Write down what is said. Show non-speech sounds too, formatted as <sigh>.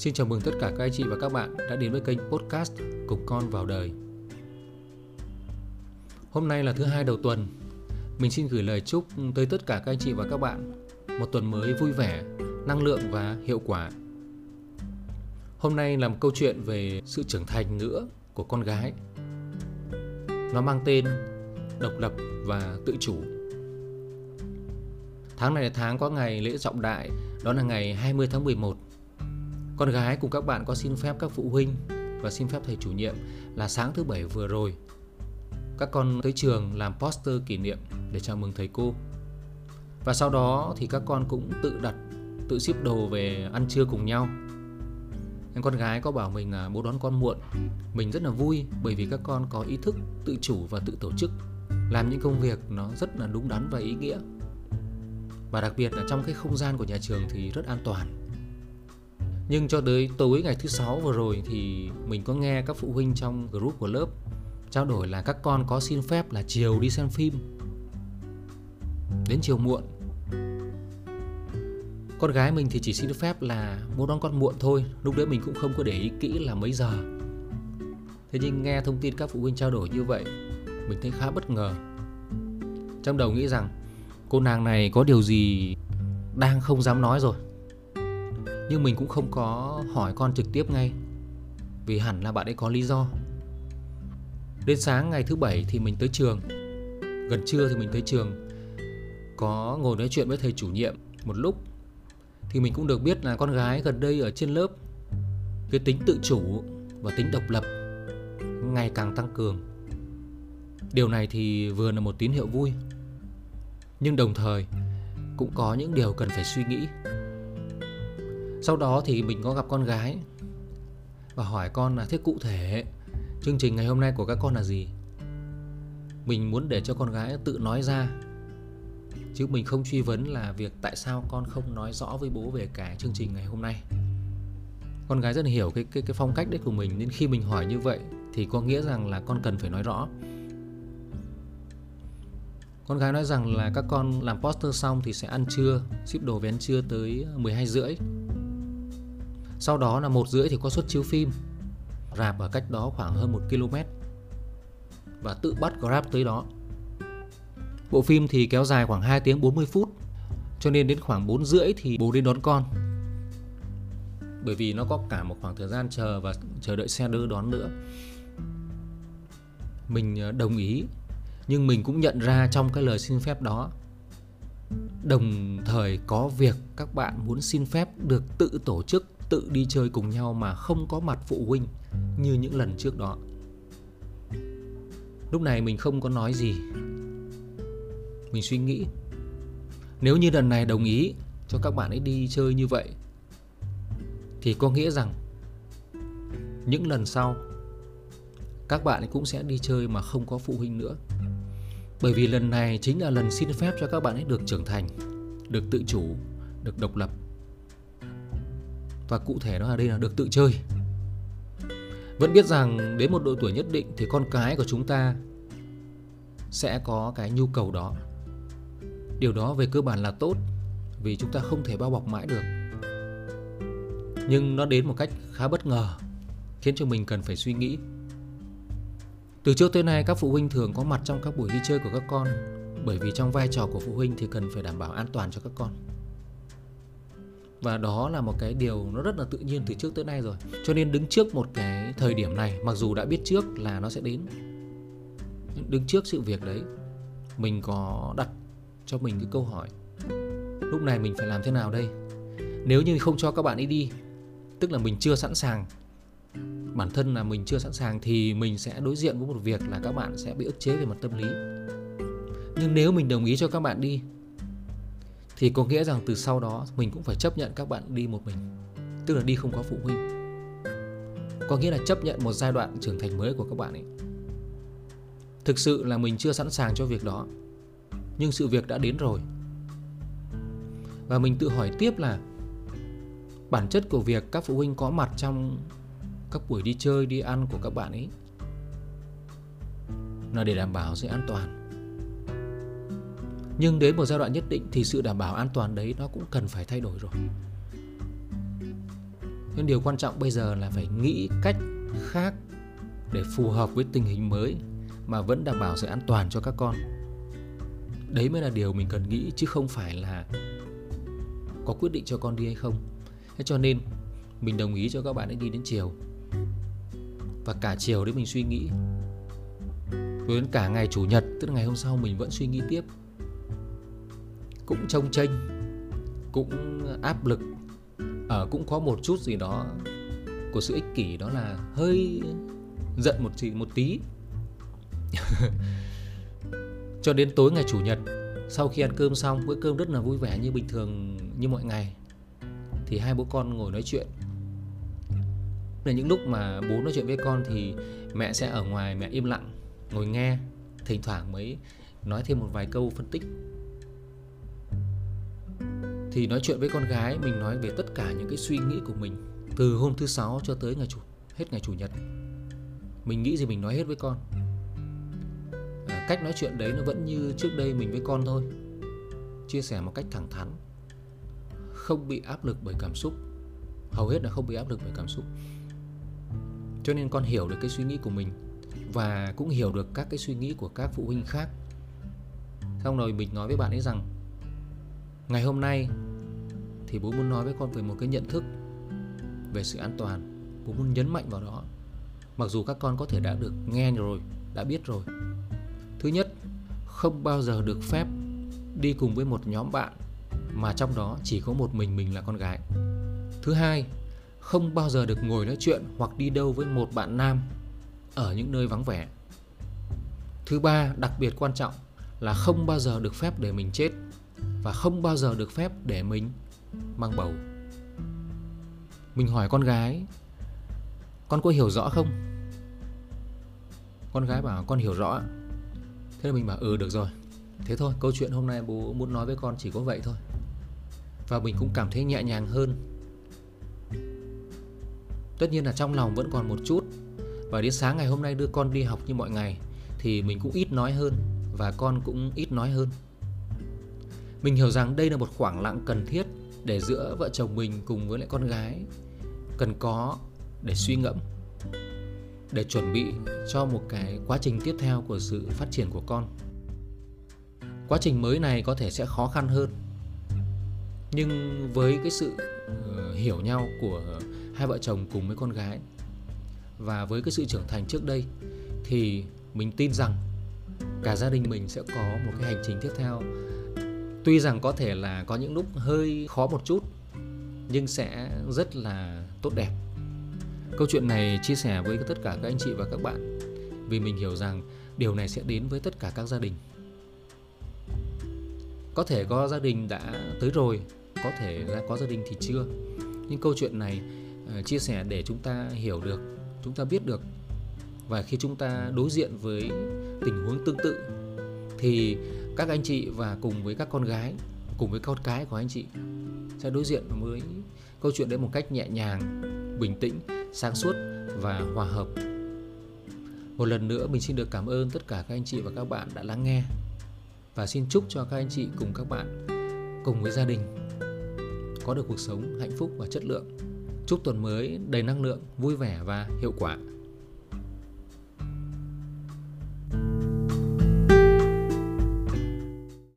Xin chào mừng tất cả các anh chị và các bạn đã đến với kênh podcast Cùng Con Vào Đời. Hôm nay là thứ hai đầu tuần. Mình xin gửi lời chúc tới tất cả các anh chị và các bạn một tuần mới vui vẻ, năng lượng và hiệu quả. Hôm nay là một câu chuyện về sự trưởng thành nữa của con gái. Nó mang tên độc lập và tự chủ. Tháng này là tháng có ngày lễ trọng đại, đó là ngày 20 tháng 11 con gái cùng các bạn có xin phép các phụ huynh và xin phép thầy chủ nhiệm là sáng thứ bảy vừa rồi các con tới trường làm poster kỷ niệm để chào mừng thầy cô. Và sau đó thì các con cũng tự đặt, tự ship đồ về ăn trưa cùng nhau. Em con gái có bảo mình là bố đón con muộn. Mình rất là vui bởi vì các con có ý thức tự chủ và tự tổ chức, làm những công việc nó rất là đúng đắn và ý nghĩa. Và đặc biệt là trong cái không gian của nhà trường thì rất an toàn nhưng cho tới tối ngày thứ sáu vừa rồi thì mình có nghe các phụ huynh trong group của lớp trao đổi là các con có xin phép là chiều đi xem phim đến chiều muộn. Con gái mình thì chỉ xin phép là muốn đón con muộn thôi, lúc đấy mình cũng không có để ý kỹ là mấy giờ. Thế nhưng nghe thông tin các phụ huynh trao đổi như vậy, mình thấy khá bất ngờ. Trong đầu nghĩ rằng cô nàng này có điều gì đang không dám nói rồi nhưng mình cũng không có hỏi con trực tiếp ngay. Vì hẳn là bạn ấy có lý do. Đến sáng ngày thứ bảy thì mình tới trường. Gần trưa thì mình tới trường. Có ngồi nói chuyện với thầy chủ nhiệm một lúc. Thì mình cũng được biết là con gái gần đây ở trên lớp, Cái tính tự chủ và tính độc lập Ngày càng tăng cường. Điều này thì vừa là một tín hiệu vui, Nhưng đồng thời cũng có những điều cần phải suy nghĩ sau đó thì mình có gặp con gái Và hỏi con là thế cụ thể Chương trình ngày hôm nay của các con là gì? Mình muốn để cho con gái tự nói ra Chứ mình không truy vấn là việc tại sao con không nói rõ với bố về cái chương trình ngày hôm nay. Con gái rất là hiểu cái, cái, cái phong cách đấy của mình Nên khi mình hỏi như vậy Thì có nghĩa rằng là con cần phải nói rõ. Con gái nói rằng là các con làm poster xong thì sẽ ăn trưa Ship đồ về ăn trưa tới 12 rưỡi sau đó là một rưỡi thì có suất chiếu phim. Rạp ở cách đó khoảng hơn 1 km. Và tự bắt Grab tới đó. Bộ phim thì kéo dài khoảng 2 tiếng 40 phút, Cho nên đến khoảng 4 rưỡi thì bố đến đón con. Bởi vì nó có cả một khoảng thời gian chờ và chờ đợi xe đưa đón nữa. Mình ờ, đồng ý, Nhưng mình cũng nhận ra trong cái lời xin phép đó, Đồng thời có việc các bạn muốn xin phép được tự tổ chức tự đi chơi cùng nhau mà không có mặt phụ huynh như những lần trước đó. Lúc này mình không có nói gì. Mình suy nghĩ nếu như lần này đồng ý cho các bạn ấy đi chơi như vậy thì có nghĩa rằng những lần sau các bạn ấy cũng sẽ đi chơi mà không có phụ huynh nữa. Bởi vì lần này chính là lần xin phép cho các bạn ấy được trưởng thành, được tự chủ, được độc lập và cụ thể nó ở đây là được tự chơi. Vẫn biết rằng đến một độ tuổi nhất định thì con cái của chúng ta sẽ có cái nhu cầu đó. Điều đó về cơ bản là tốt, vì chúng ta không thể bao bọc mãi được. Nhưng nó đến một cách khá bất ngờ, khiến cho mình cần phải suy nghĩ. Từ trước tới nay, các phụ huynh thường có mặt trong các buổi đi chơi của các con, bởi vì trong vai trò của phụ huynh thì cần phải đảm bảo an toàn cho các con và đó là một cái điều nó rất là tự nhiên từ trước tới nay rồi. Cho nên đứng trước một cái thời điểm này, mặc dù đã biết trước là nó sẽ đến đứng trước sự việc đấy, mình có đặt cho mình cái câu hỏi, lúc này mình phải làm thế nào đây? Nếu như không cho các bạn ấy đi, tức là mình chưa sẵn sàng, bản thân là mình chưa sẵn sàng thì mình sẽ đối diện với một việc là các bạn sẽ bị ức chế về mặt tâm lý. Nhưng nếu mình đồng ý cho các bạn đi thì có nghĩa rằng từ sau đó, mình cũng phải chấp nhận các bạn đi một mình, tức là đi không có phụ huynh. Có nghĩa là chấp nhận một giai đoạn trưởng thành mới của các bạn ấy. Thực sự là mình chưa sẵn sàng cho việc đó, nhưng sự việc đã đến rồi. Và mình tự hỏi tiếp là, bản chất của việc các phụ huynh có mặt trong các buổi đi chơi, đi ăn của các bạn ấy, là để đảm bảo sự an toàn nhưng đến một giai đoạn nhất định thì sự đảm bảo an toàn đấy nó cũng cần phải thay đổi rồi. Nhưng điều quan trọng bây giờ là phải nghĩ cách khác để phù hợp với tình hình mới mà vẫn đảm bảo sự an toàn cho các con. Đấy mới là điều mình cần nghĩ, chứ không phải là có quyết định cho con đi hay không. Thế cho nên mình đồng ý cho các bạn ấy đi đến chiều. Và cả chiều đấy mình suy nghĩ. Rồi đến cả ngày chủ nhật, tức là ngày hôm sau mình vẫn suy nghĩ tiếp cũng trông chênh, cũng áp lực. Ở à, cũng có một chút gì đó của sự ích kỷ đó là hơi giận một gì một tí. <laughs> Cho đến tối ngày chủ nhật sau khi ăn cơm xong bữa cơm rất là vui vẻ như bình thường như mọi ngày thì hai bố con ngồi nói chuyện. Là những lúc mà bố nói chuyện với con thì mẹ sẽ ở ngoài mẹ im lặng ngồi nghe thỉnh thoảng mới nói thêm một vài câu phân tích thì nói chuyện với con gái mình nói về tất cả những cái suy nghĩ của mình từ hôm thứ sáu cho tới ngày chủ hết ngày chủ nhật. Mình nghĩ gì mình nói hết với con. À, cách nói chuyện đấy nó vẫn như trước đây mình với con thôi. Chia sẻ một cách thẳng thắn. Không bị áp lực bởi cảm xúc. Hầu hết là không bị áp lực bởi cảm xúc. Cho nên con hiểu được cái suy nghĩ của mình và cũng hiểu được các cái suy nghĩ của các phụ huynh khác. Xong rồi mình nói với bạn ấy rằng ngày hôm nay thì bố muốn nói với con về một cái nhận thức về sự an toàn. Bố muốn nhấn mạnh vào đó. Mặc dù các con có thể đã được nghe rồi, đã biết rồi. Thứ nhất, không bao giờ được phép đi cùng với một nhóm bạn mà trong đó chỉ có một mình mình là con gái. Thứ hai, không bao giờ được ngồi nói chuyện hoặc đi đâu với một bạn nam ở những nơi vắng vẻ. Thứ ba, đặc biệt quan trọng là không bao giờ được phép để mình chết và không bao giờ được phép để mình mang bầu. Mình hỏi con gái, con có hiểu rõ không? Con gái bảo, con hiểu rõ thế là mình bảo ừ được rồi. Thế thôi, câu chuyện hôm nay bố muốn nói với con chỉ có vậy thôi. Và mình cũng cảm thấy nhẹ nhàng hơn. Tất nhiên là trong lòng vẫn còn một chút. Và đến sáng ngày hôm nay đưa con đi học như mọi ngày thì mình cũng ít nói hơn và con cũng ít nói hơn mình hiểu rằng đây là một khoảng lặng cần thiết để giữa vợ chồng mình cùng với lại con gái cần có để suy ngẫm, để chuẩn bị cho một cái quá trình tiếp theo của sự phát triển của con. Quá trình mới này có thể sẽ khó khăn hơn, nhưng với cái sự ờ, hiểu nhau của hai vợ chồng cùng với con gái và với cái sự trưởng thành trước đây thì mình tin rằng cả gia đình mình sẽ có một cái hành trình tiếp theo tuy rằng có thể là có những lúc hơi khó một chút, nhưng sẽ rất là tốt đẹp. Câu chuyện này chia sẻ với tất cả các anh chị và các bạn, vì mình hiểu rằng điều này sẽ đến với tất cả các gia đình. Có thể có gia đình đã tới rồi, có thể là có gia đình thì chưa. Nhưng câu chuyện này ờ, chia sẻ để chúng ta hiểu được, chúng ta biết được. Và khi chúng ta đối diện với tình huống tương tự, thì các anh chị và cùng với các con gái, cùng với con cái của anh chị sẽ đối diện với câu chuyện đấy một cách nhẹ nhàng, bình tĩnh, sáng suốt và hòa hợp. Một lần nữa mình xin được cảm ơn tất cả các anh chị và các bạn đã lắng nghe. Và xin chúc cho các anh chị cùng các bạn, cùng với gia đình có được cuộc sống hạnh phúc và chất lượng. Chúc tuần mới đầy năng lượng, vui vẻ và hiệu quả.